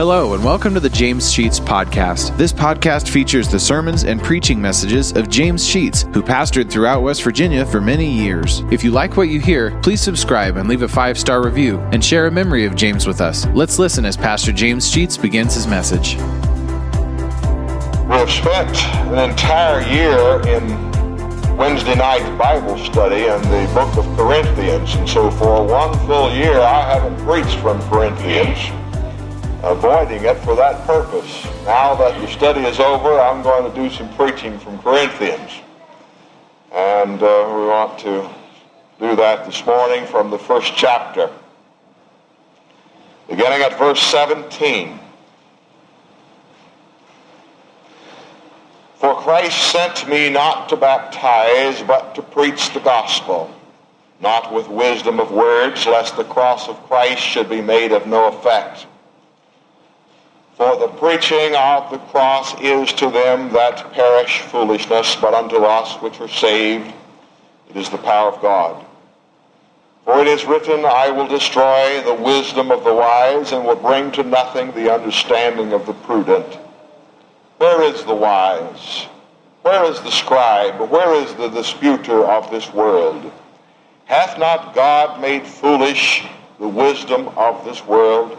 Hello, and welcome to the James Sheets Podcast. This podcast features the sermons and preaching messages of James Sheets, who pastored throughout West Virginia for many years. If you like what you hear, please subscribe and leave a five star review and share a memory of James with us. Let's listen as Pastor James Sheets begins his message. We've spent an entire year in Wednesday night Bible study and the book of Corinthians, and so for one full year I haven't preached from Corinthians avoiding it for that purpose. Now that the study is over, I'm going to do some preaching from Corinthians. And uh, we want to do that this morning from the first chapter. Beginning at verse 17. For Christ sent me not to baptize, but to preach the gospel, not with wisdom of words, lest the cross of Christ should be made of no effect. The preaching of the cross is to them that perish foolishness, but unto us which are saved it is the power of God. For it is written, I will destroy the wisdom of the wise and will bring to nothing the understanding of the prudent. Where is the wise? Where is the scribe? Where is the disputer of this world? Hath not God made foolish the wisdom of this world?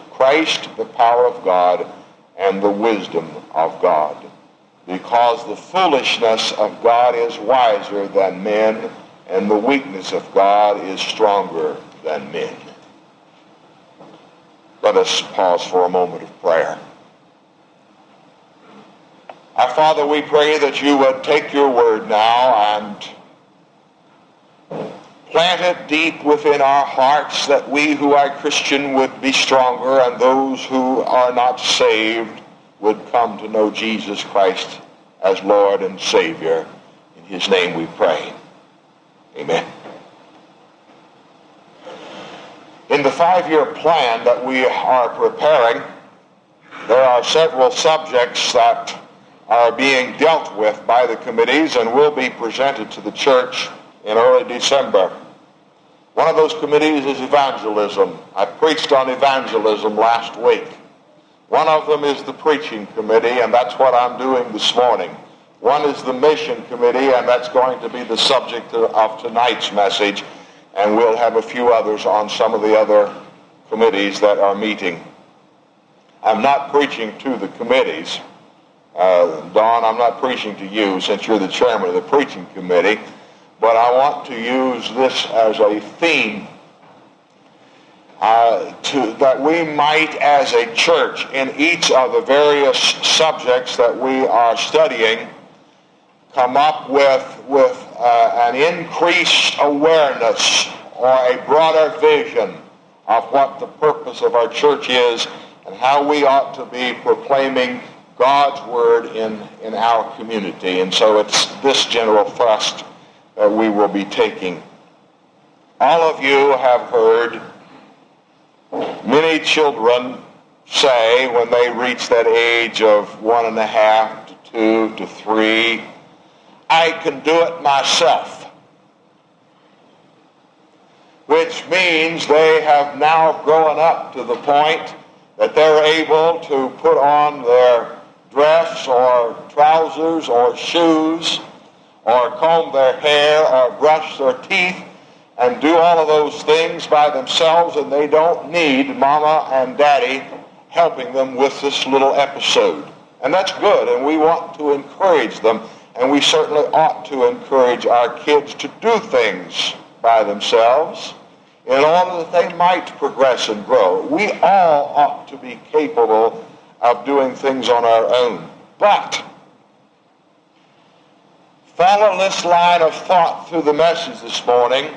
Christ the power of God and the wisdom of God. Because the foolishness of God is wiser than men, and the weakness of God is stronger than men. Let us pause for a moment of prayer. Our Father, we pray that you would take your word now and plant it deep within our hearts that we who are Christian would be stronger and those who are not saved would come to know Jesus Christ as Lord and Savior. In his name we pray. Amen. In the five-year plan that we are preparing, there are several subjects that are being dealt with by the committees and will be presented to the church in early December. One of those committees is evangelism. I preached on evangelism last week. One of them is the preaching committee, and that's what I'm doing this morning. One is the mission committee, and that's going to be the subject of tonight's message. And we'll have a few others on some of the other committees that are meeting. I'm not preaching to the committees. Uh, Don, I'm not preaching to you since you're the chairman of the preaching committee. But I want to use this as a theme uh, to, that we might, as a church, in each of the various subjects that we are studying, come up with, with uh, an increased awareness or a broader vision of what the purpose of our church is and how we ought to be proclaiming God's word in, in our community. And so it's this general thrust that we will be taking. All of you have heard many children say when they reach that age of one and a half to two to three, I can do it myself. Which means they have now grown up to the point that they're able to put on their dress or trousers or shoes or comb their hair or brush their teeth and do all of those things by themselves and they don't need mama and daddy helping them with this little episode. And that's good and we want to encourage them and we certainly ought to encourage our kids to do things by themselves in order that they might progress and grow. We all ought to be capable of doing things on our own. But follow this line of thought through the message this morning.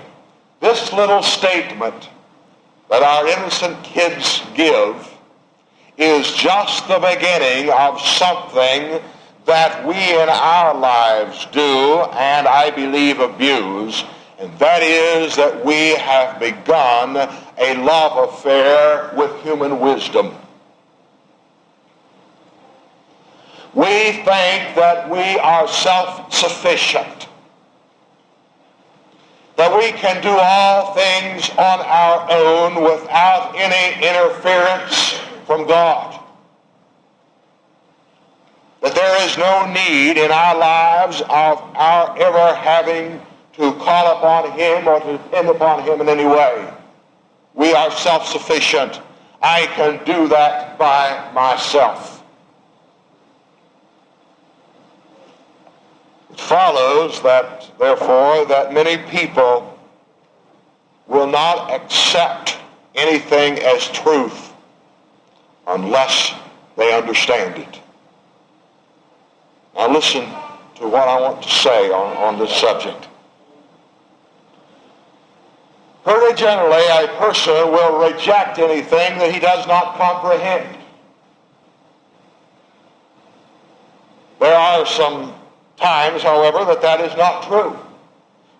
This little statement that our innocent kids give is just the beginning of something that we in our lives do and I believe abuse, and that is that we have begun a love affair with human wisdom. We think that we are self-sufficient, that we can do all things on our own without any interference from God that there is no need in our lives of our ever having to call upon him or to depend upon him in any way. We are self-sufficient. I can do that by myself. It follows that, therefore, that many people will not accept anything as truth unless they understand it. Now listen to what I want to say on, on this subject. Pretty generally, a person will reject anything that he does not comprehend. There are some times, however, that that is not true.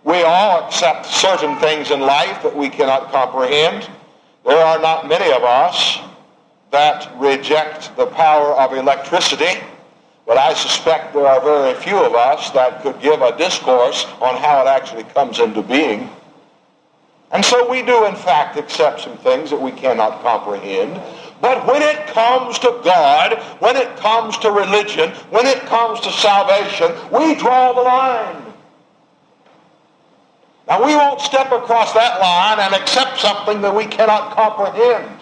We all accept certain things in life that we cannot comprehend. There are not many of us that reject the power of electricity but I suspect there are very few of us that could give a discourse on how it actually comes into being. And so we do, in fact, accept some things that we cannot comprehend. But when it comes to God, when it comes to religion, when it comes to salvation, we draw the line. Now, we won't step across that line and accept something that we cannot comprehend.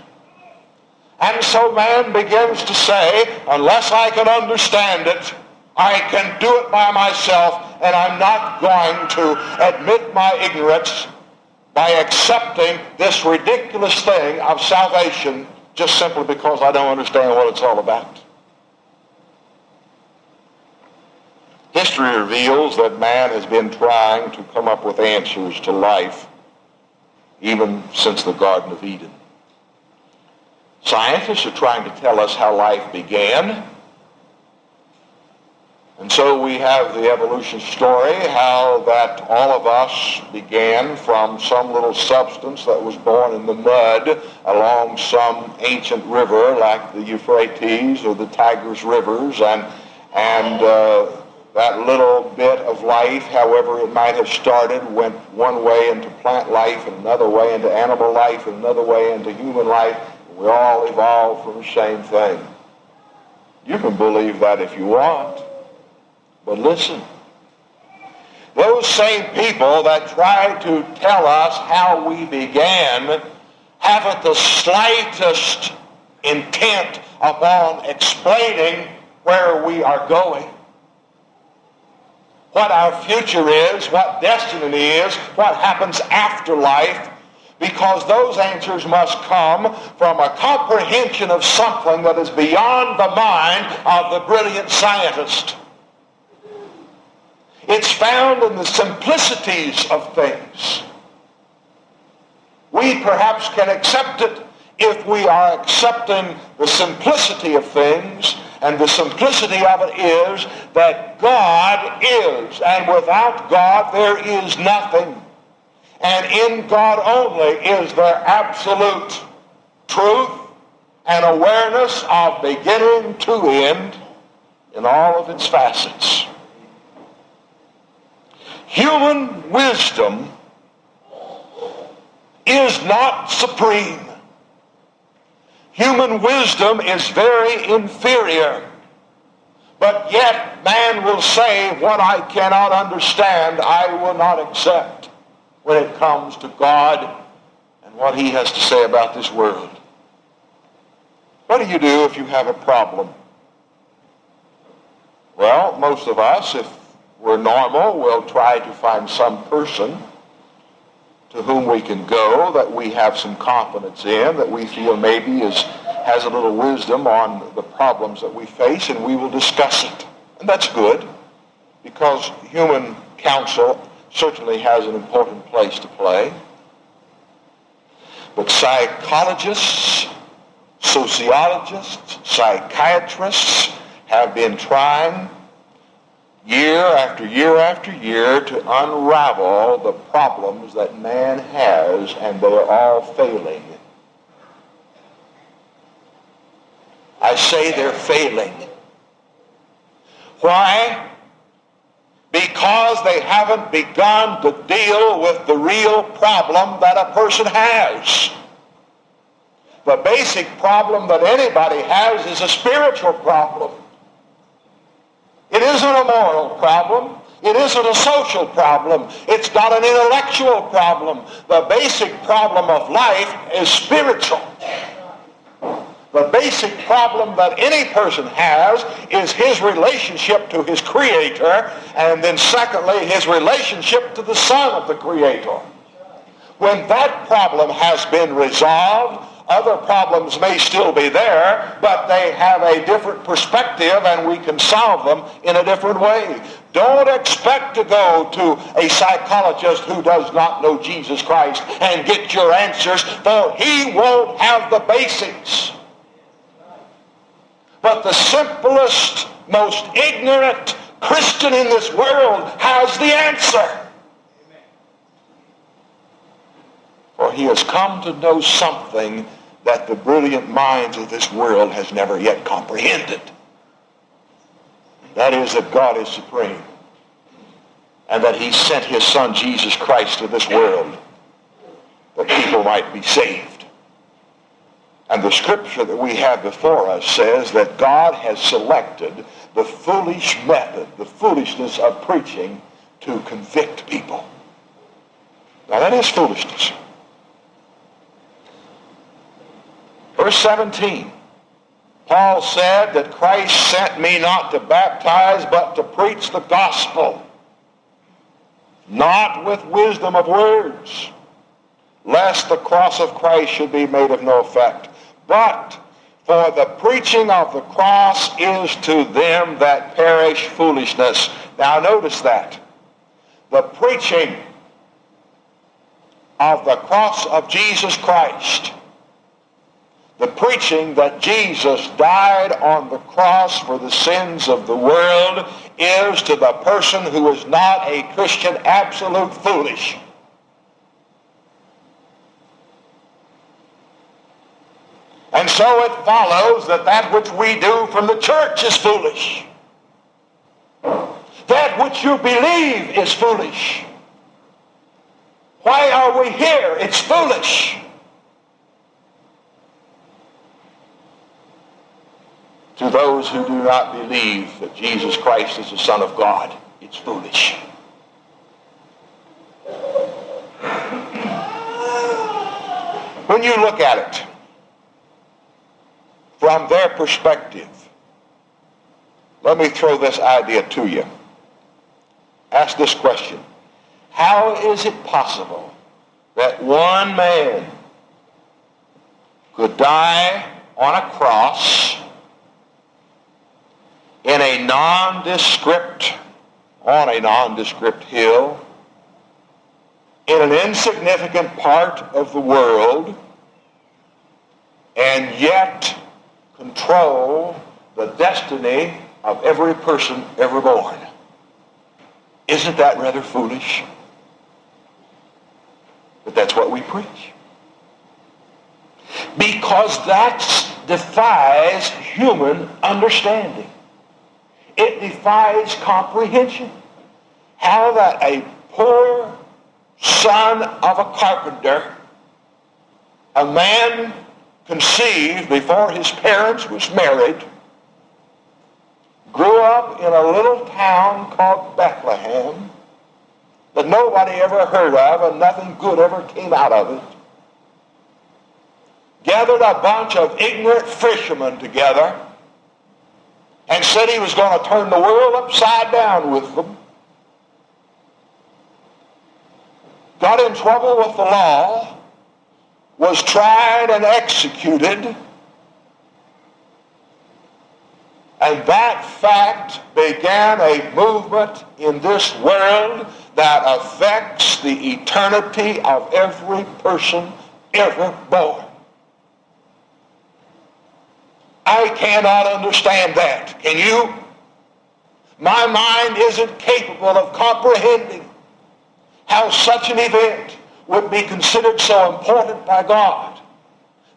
And so man begins to say, unless I can understand it, I can do it by myself, and I'm not going to admit my ignorance by accepting this ridiculous thing of salvation just simply because I don't understand what it's all about. History reveals that man has been trying to come up with answers to life even since the Garden of Eden. Scientists are trying to tell us how life began. And so we have the evolution story, how that all of us began from some little substance that was born in the mud along some ancient river like the Euphrates or the Tigris rivers. And, and uh, that little bit of life, however it might have started, went one way into plant life, and another way into animal life, and another way into human life, we all evolved from the same thing. You can believe that if you want. But listen, those same people that try to tell us how we began haven't the slightest intent upon explaining where we are going. What our future is, what destiny is, what happens after life, because those answers must come from a comprehension of something that is beyond the mind of the brilliant scientist. It's found in the simplicities of things. We perhaps can accept it if we are accepting the simplicity of things, and the simplicity of it is that God is, and without God there is nothing. And in God only is there absolute truth and awareness of beginning to end in all of its facets. Human wisdom is not supreme. Human wisdom is very inferior. But yet man will say, what I cannot understand, I will not accept when it comes to God and what he has to say about this world. What do you do if you have a problem? Well, most of us, if we're normal, we'll try to find some person to whom we can go that we have some confidence in, that we feel maybe is, has a little wisdom on the problems that we face, and we will discuss it. And that's good because human counsel certainly has an important place to play. But psychologists, sociologists, psychiatrists have been trying year after year after year to unravel the problems that man has, and they're all failing. I say they're failing. Why? Because they haven't begun to deal with the real problem that a person has. The basic problem that anybody has is a spiritual problem. It isn't a moral problem. It isn't a social problem. It's not an intellectual problem. The basic problem of life is spiritual. The basic problem that any person has is his relationship to his Creator, and then secondly, his relationship to the Son of the Creator. When that problem has been resolved, other problems may still be there, but they have a different perspective and we can solve them in a different way. Don't expect to go to a psychologist who does not know Jesus Christ and get your answers, for he won't have the basics. But the simplest, most ignorant Christian in this world has the answer. For he has come to know something that the brilliant minds of this world has never yet comprehended. That is that God is supreme and that he sent his son Jesus Christ to this world that people might be saved. And the scripture that we have before us says that God has selected the foolish method, the foolishness of preaching to convict people. Now that is foolishness. Verse 17. Paul said that Christ sent me not to baptize, but to preach the gospel, not with wisdom of words, lest the cross of Christ should be made of no effect. But for the preaching of the cross is to them that perish foolishness. Now notice that. The preaching of the cross of Jesus Christ the preaching that Jesus died on the cross for the sins of the world is to the person who is not a Christian absolute foolish. And so it follows that that which we do from the church is foolish. That which you believe is foolish. Why are we here? It's foolish. To those who do not believe that Jesus Christ is the Son of God. It's foolish. When you look at it from their perspective, let me throw this idea to you. Ask this question. How is it possible that one man could die on a cross in a nondescript, on a nondescript hill, in an insignificant part of the world, and yet control the destiny of every person ever born. Isn't that rather foolish? But that's what we preach. Because that defies human understanding. It defies comprehension. How that a poor son of a carpenter, a man conceived before his parents was married, grew up in a little town called Bethlehem that nobody ever heard of and nothing good ever came out of it. Gathered a bunch of ignorant fishermen together and said he was going to turn the world upside down with them. Got in trouble with the law, was tried and executed, and that fact began a movement in this world that affects the eternity of every person ever born. I cannot understand that. Can you? My mind isn't capable of comprehending how such an event would be considered so important by God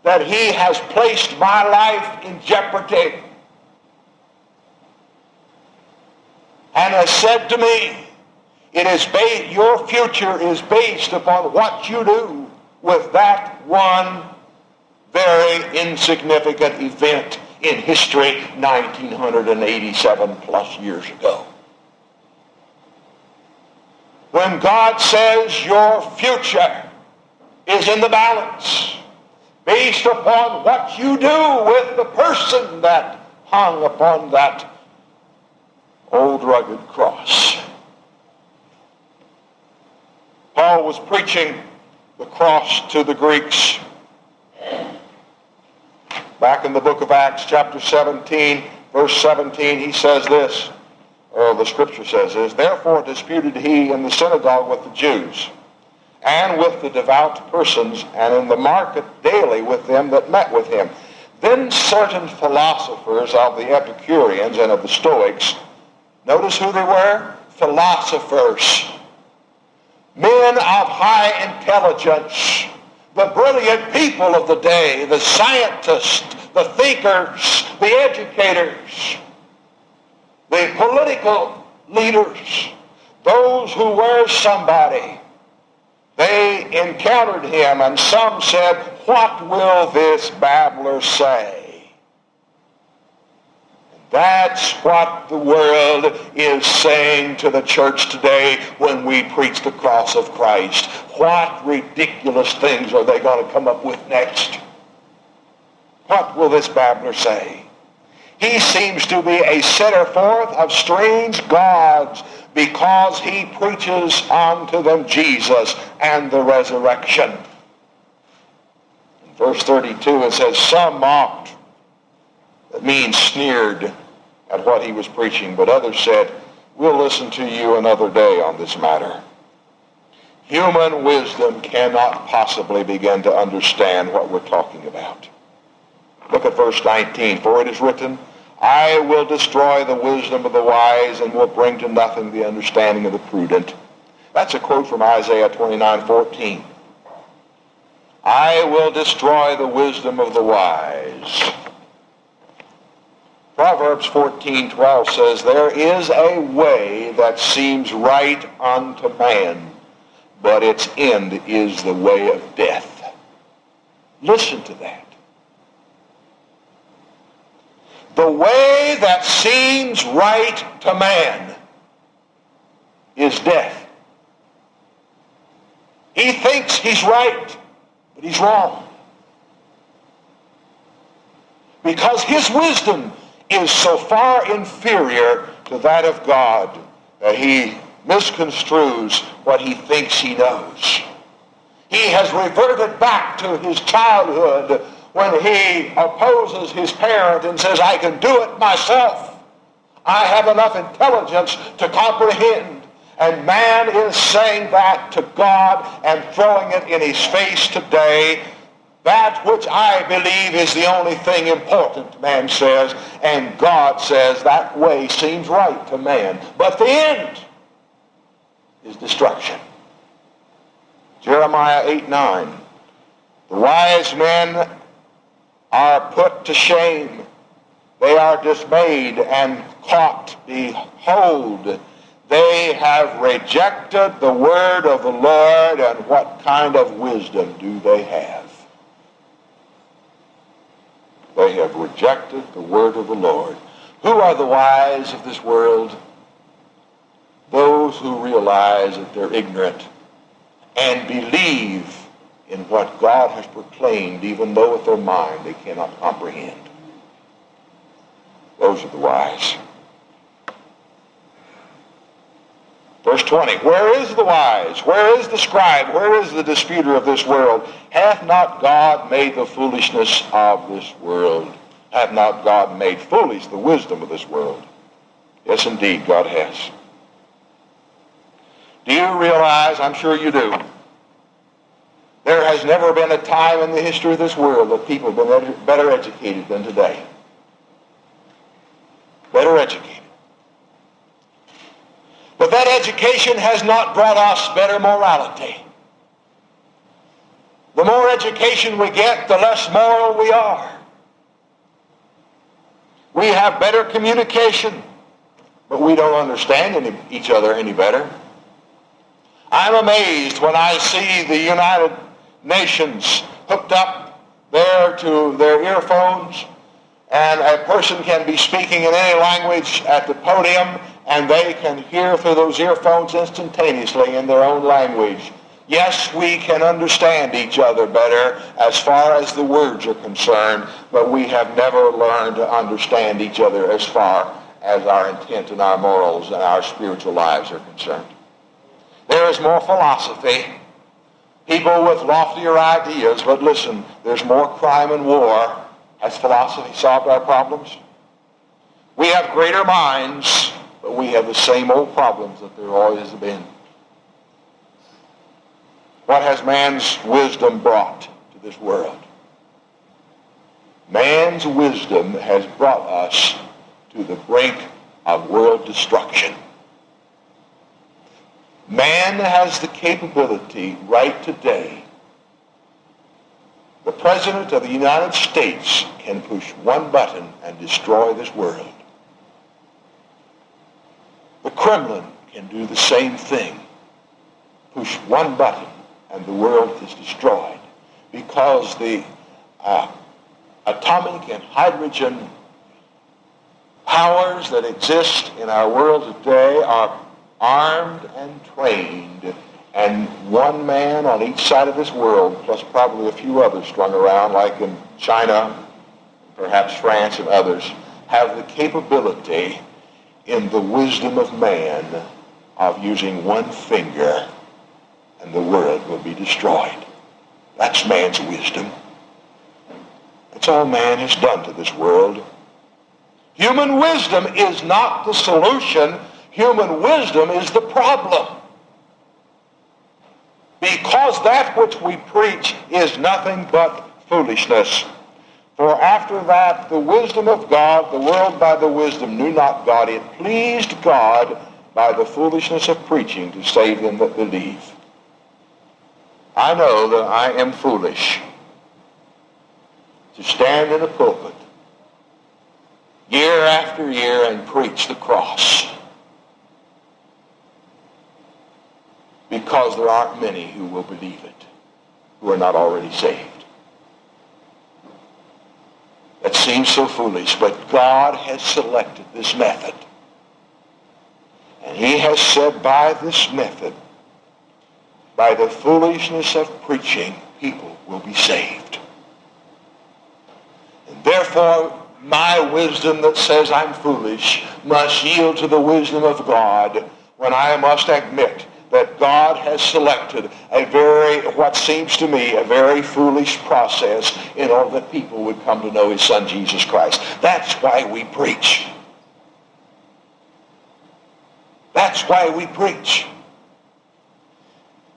that he has placed my life in jeopardy and has said to me, it is ba- your future is based upon what you do with that one very insignificant event in history 1987 plus years ago. When God says your future is in the balance based upon what you do with the person that hung upon that old rugged cross. Paul was preaching the cross to the Greeks. Back in the book of Acts, chapter 17, verse 17, he says this, or the scripture says this, Therefore disputed he in the synagogue with the Jews, and with the devout persons, and in the market daily with them that met with him. Then certain philosophers of the Epicureans and of the Stoics, notice who they were? Philosophers men of high intelligence, the brilliant people of the day, the scientists, the thinkers, the educators, the political leaders, those who were somebody. They encountered him and some said, what will this babbler say? That's what the world is saying to the church today when we preach the cross of Christ. What ridiculous things are they going to come up with next? What will this babbler say? He seems to be a setter forth of strange gods because he preaches unto them Jesus and the resurrection. In verse 32 it says, Some mocked. That means sneered at what he was preaching, but others said, We'll listen to you another day on this matter. Human wisdom cannot possibly begin to understand what we're talking about. Look at verse 19. For it is written, I will destroy the wisdom of the wise and will bring to nothing the understanding of the prudent. That's a quote from Isaiah 29, 14. I will destroy the wisdom of the wise Proverbs 14:12 says, There is a way that seems right unto man, but its end is the way of death. Listen to that. The way that seems right to man is death. He thinks he's right, but he's wrong. Because his wisdom is so far inferior to that of God that he misconstrues what he thinks he knows. He has reverted back to his childhood when he opposes his parent and says, I can do it myself. I have enough intelligence to comprehend. And man is saying that to God and throwing it in his face today that which I believe is the only thing important, man says, and God says that way seems right to man. But the end is destruction. Jeremiah 8, 9. The wise men are put to shame. They are dismayed and caught. Behold, they have rejected the word of the Lord, and what kind of wisdom do they have? They have rejected the word of the Lord. Who are the wise of this world? Those who realize that they're ignorant and believe in what God has proclaimed, even though with their mind they cannot comprehend. Those are the wise. Verse 20, where is the wise? Where is the scribe? Where is the disputer of this world? Hath not God made the foolishness of this world? Hath not God made foolish the wisdom of this world? Yes, indeed, God has. Do you realize, I'm sure you do, there has never been a time in the history of this world that people have been better educated than today. Education has not brought us better morality. The more education we get, the less moral we are. We have better communication, but we don't understand any, each other any better. I'm amazed when I see the United Nations hooked up there to their earphones and a person can be speaking in any language at the podium and they can hear through those earphones instantaneously in their own language. Yes, we can understand each other better as far as the words are concerned, but we have never learned to understand each other as far as our intent and our morals and our spiritual lives are concerned. There is more philosophy, people with loftier ideas, but listen, there's more crime and war. Has philosophy solved our problems? We have greater minds, we have the same old problems that there always have been. What has man's wisdom brought to this world? Man's wisdom has brought us to the brink of world destruction. Man has the capability right today. The President of the United States can push one button and destroy this world. The Kremlin can do the same thing. Push one button and the world is destroyed because the uh, atomic and hydrogen powers that exist in our world today are armed and trained and one man on each side of this world, plus probably a few others strung around, like in China, perhaps France and others, have the capability in the wisdom of man of using one finger and the world will be destroyed. That's man's wisdom. That's all man has done to this world. Human wisdom is not the solution. Human wisdom is the problem. Because that which we preach is nothing but foolishness. For after that, the wisdom of God, the world by the wisdom knew not God. It pleased God by the foolishness of preaching to save them that believe. I know that I am foolish to stand in a pulpit year after year and preach the cross because there aren't many who will believe it who are not already saved. That seems so foolish, but God has selected this method. And he has said by this method, by the foolishness of preaching, people will be saved. And therefore, my wisdom that says I'm foolish must yield to the wisdom of God when I must admit that God has selected a very, what seems to me, a very foolish process in order that people would come to know his son Jesus Christ. That's why we preach. That's why we preach.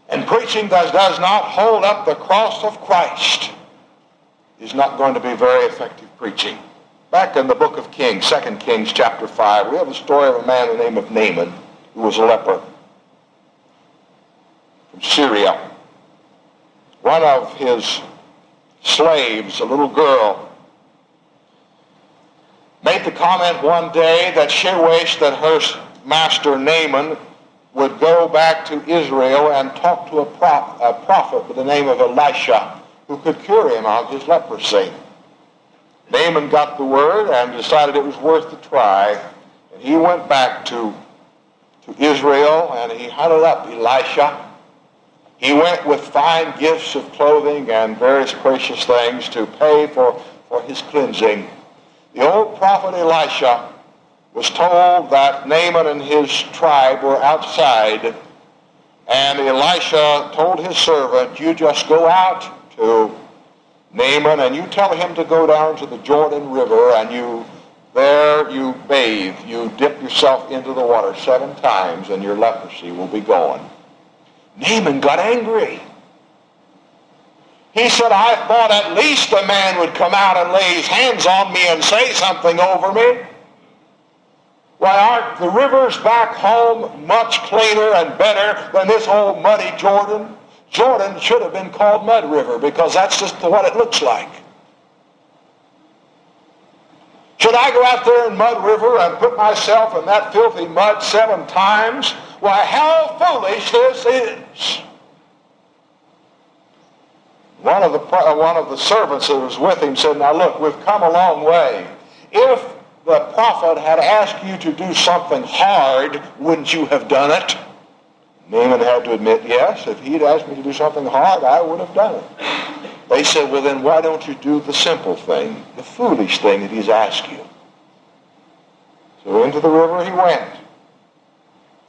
And preaching that does not hold up the cross of Christ is not going to be very effective preaching. Back in the book of Kings, 2 Kings chapter 5, we have the story of a man in the name of Naaman who was a leper Syria. One of his slaves, a little girl, made the comment one day that she wished that her master Naaman would go back to Israel and talk to a, prop, a prophet by the name of Elisha who could cure him of his leprosy. Naaman got the word and decided it was worth the try. And he went back to, to Israel and he hunted up Elisha. He went with fine gifts of clothing and various precious things to pay for, for his cleansing. The old prophet Elisha was told that Naaman and his tribe were outside, and Elisha told his servant, you just go out to Naaman and you tell him to go down to the Jordan River and you there you bathe, you dip yourself into the water seven times and your leprosy will be gone. Naaman got angry. He said, I thought at least a man would come out and lay his hands on me and say something over me. Why aren't the rivers back home much cleaner and better than this old muddy Jordan? Jordan should have been called Mud River because that's just what it looks like. Should I go out there in Mud River and put myself in that filthy mud seven times? Why, how foolish this is. One of the, uh, one of the servants that was with him said, Now look, we've come a long way. If the prophet had asked you to do something hard, wouldn't you have done it? Naaman had to admit, yes, if he'd asked me to do something hard, I would have done it. They said, well, then why don't you do the simple thing, the foolish thing that he's asked you? So into the river he went.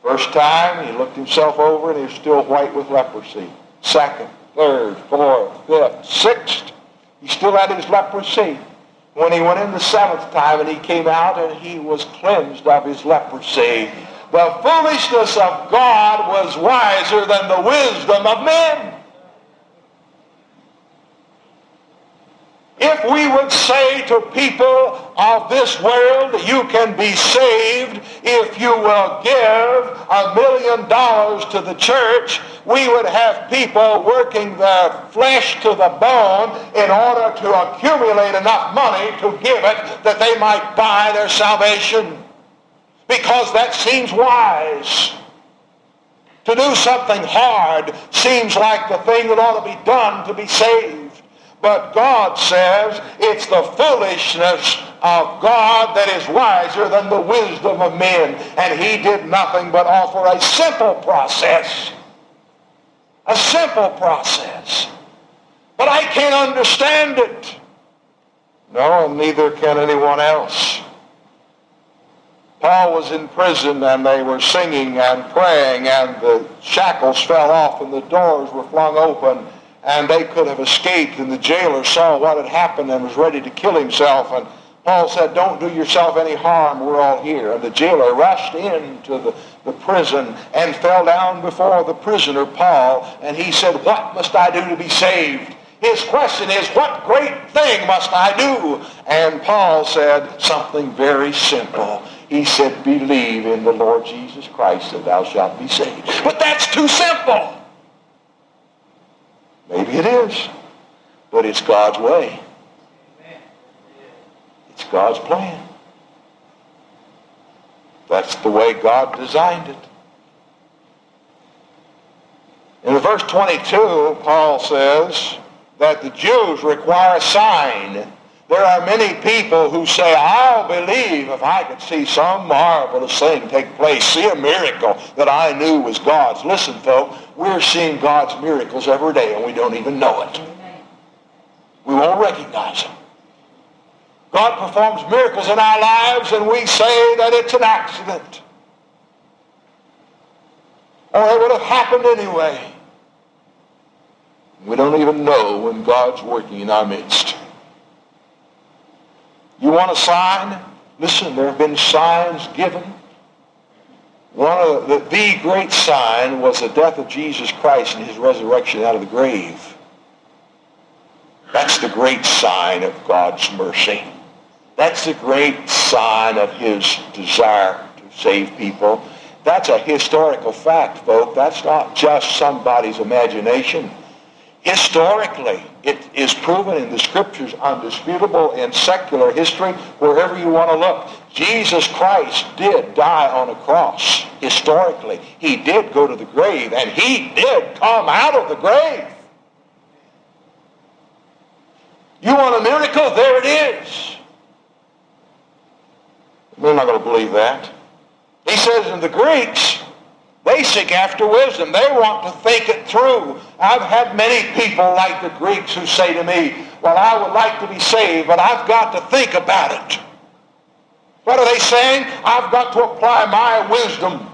First time, he looked himself over and he was still white with leprosy. Second, third, fourth, fifth, sixth, he still had his leprosy. When he went in the seventh time and he came out and he was cleansed of his leprosy. The foolishness of God was wiser than the wisdom of men. If we would say to people of this world, you can be saved if you will give a million dollars to the church, we would have people working their flesh to the bone in order to accumulate enough money to give it that they might buy their salvation. Because that seems wise. To do something hard seems like the thing that ought to be done to be saved. But God says it's the foolishness of God that is wiser than the wisdom of men. And he did nothing but offer a simple process. A simple process. But I can't understand it. No, and neither can anyone else. Paul was in prison and they were singing and praying and the shackles fell off and the doors were flung open and they could have escaped and the jailer saw what had happened and was ready to kill himself and Paul said, don't do yourself any harm, we're all here. And the jailer rushed into the, the prison and fell down before the prisoner, Paul, and he said, what must I do to be saved? His question is, what great thing must I do? And Paul said something very simple. He said, believe in the Lord Jesus Christ and thou shalt be saved. But that's too simple. Maybe it is, but it's God's way. It's God's plan. That's the way God designed it. In verse 22, Paul says that the Jews require a sign. There are many people who say, I'll believe if I could see some marvelous thing take place, see a miracle that I knew was God's. Listen, folks, we're seeing God's miracles every day and we don't even know it. We won't recognize them. God performs miracles in our lives and we say that it's an accident. Or it would have happened anyway. We don't even know when God's working in our midst. You want a sign? Listen, there have been signs given. One of the, the great sign was the death of Jesus Christ and his resurrection out of the grave. That's the great sign of God's mercy. That's the great sign of his desire to save people. That's a historical fact, folks. That's not just somebody's imagination. Historically, it is proven in the scriptures, undisputable in secular history, wherever you want to look. Jesus Christ did die on a cross, historically. He did go to the grave, and he did come out of the grave. You want a miracle? There it is. We're not going to believe that. He says in the Greeks, they seek after wisdom. They want to think it through. I've had many people like the Greeks who say to me, well, I would like to be saved, but I've got to think about it. What are they saying? I've got to apply my wisdom.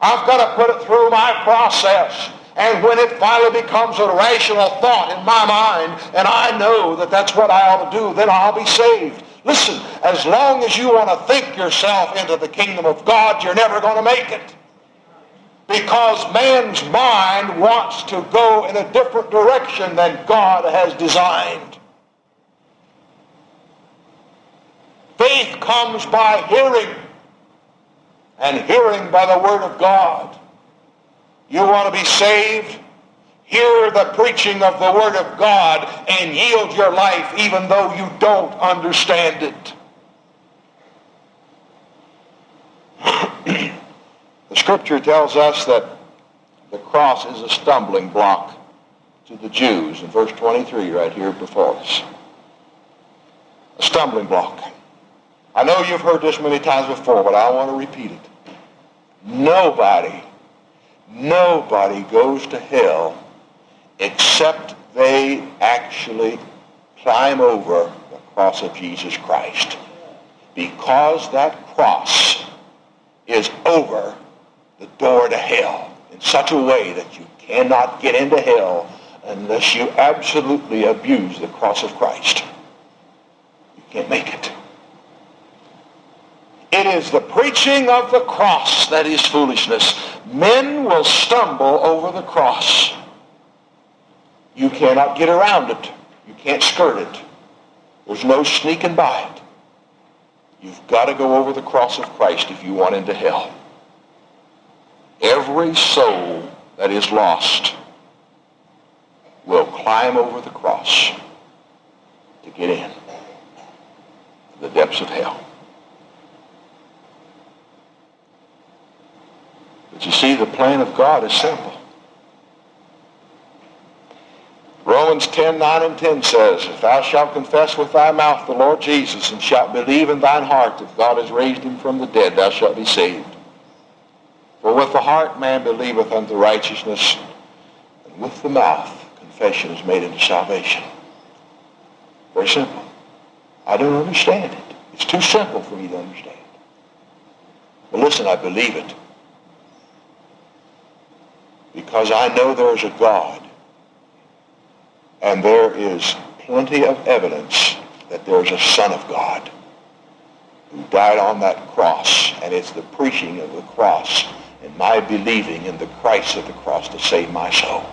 I've got to put it through my process. And when it finally becomes a rational thought in my mind, and I know that that's what I ought to do, then I'll be saved. Listen, as long as you want to think yourself into the kingdom of God, you're never going to make it because man's mind wants to go in a different direction than God has designed. Faith comes by hearing, and hearing by the Word of God. You want to be saved? Hear the preaching of the Word of God and yield your life even though you don't understand it. Scripture tells us that the cross is a stumbling block to the Jews in verse 23 right here before us. A stumbling block. I know you've heard this many times before, but I want to repeat it. Nobody, nobody goes to hell except they actually climb over the cross of Jesus Christ. Because that cross is over the door to hell in such a way that you cannot get into hell unless you absolutely abuse the cross of Christ. You can't make it. It is the preaching of the cross that is foolishness. Men will stumble over the cross. You cannot get around it. You can't skirt it. There's no sneaking by it. You've got to go over the cross of Christ if you want into hell. Every soul that is lost will climb over the cross to get in to the depths of hell. But you see, the plan of God is simple. Romans 10, 9 and 10 says, If thou shalt confess with thy mouth the Lord Jesus, and shalt believe in thine heart that God has raised him from the dead, thou shalt be saved. For with the heart man believeth unto righteousness, and with the mouth confession is made unto salvation. Very simple. I don't understand it. It's too simple for me to understand. But listen, I believe it because I know there is a God and there is plenty of evidence that there is a Son of God who died on that cross, and it's the preaching of the cross and my believing in the Christ of the cross to save my soul.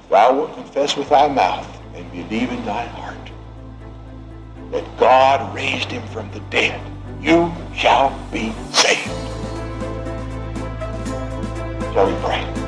If thou wilt confess with thy mouth and believe in thy heart that God raised him from the dead, you shall be saved. Shall we pray?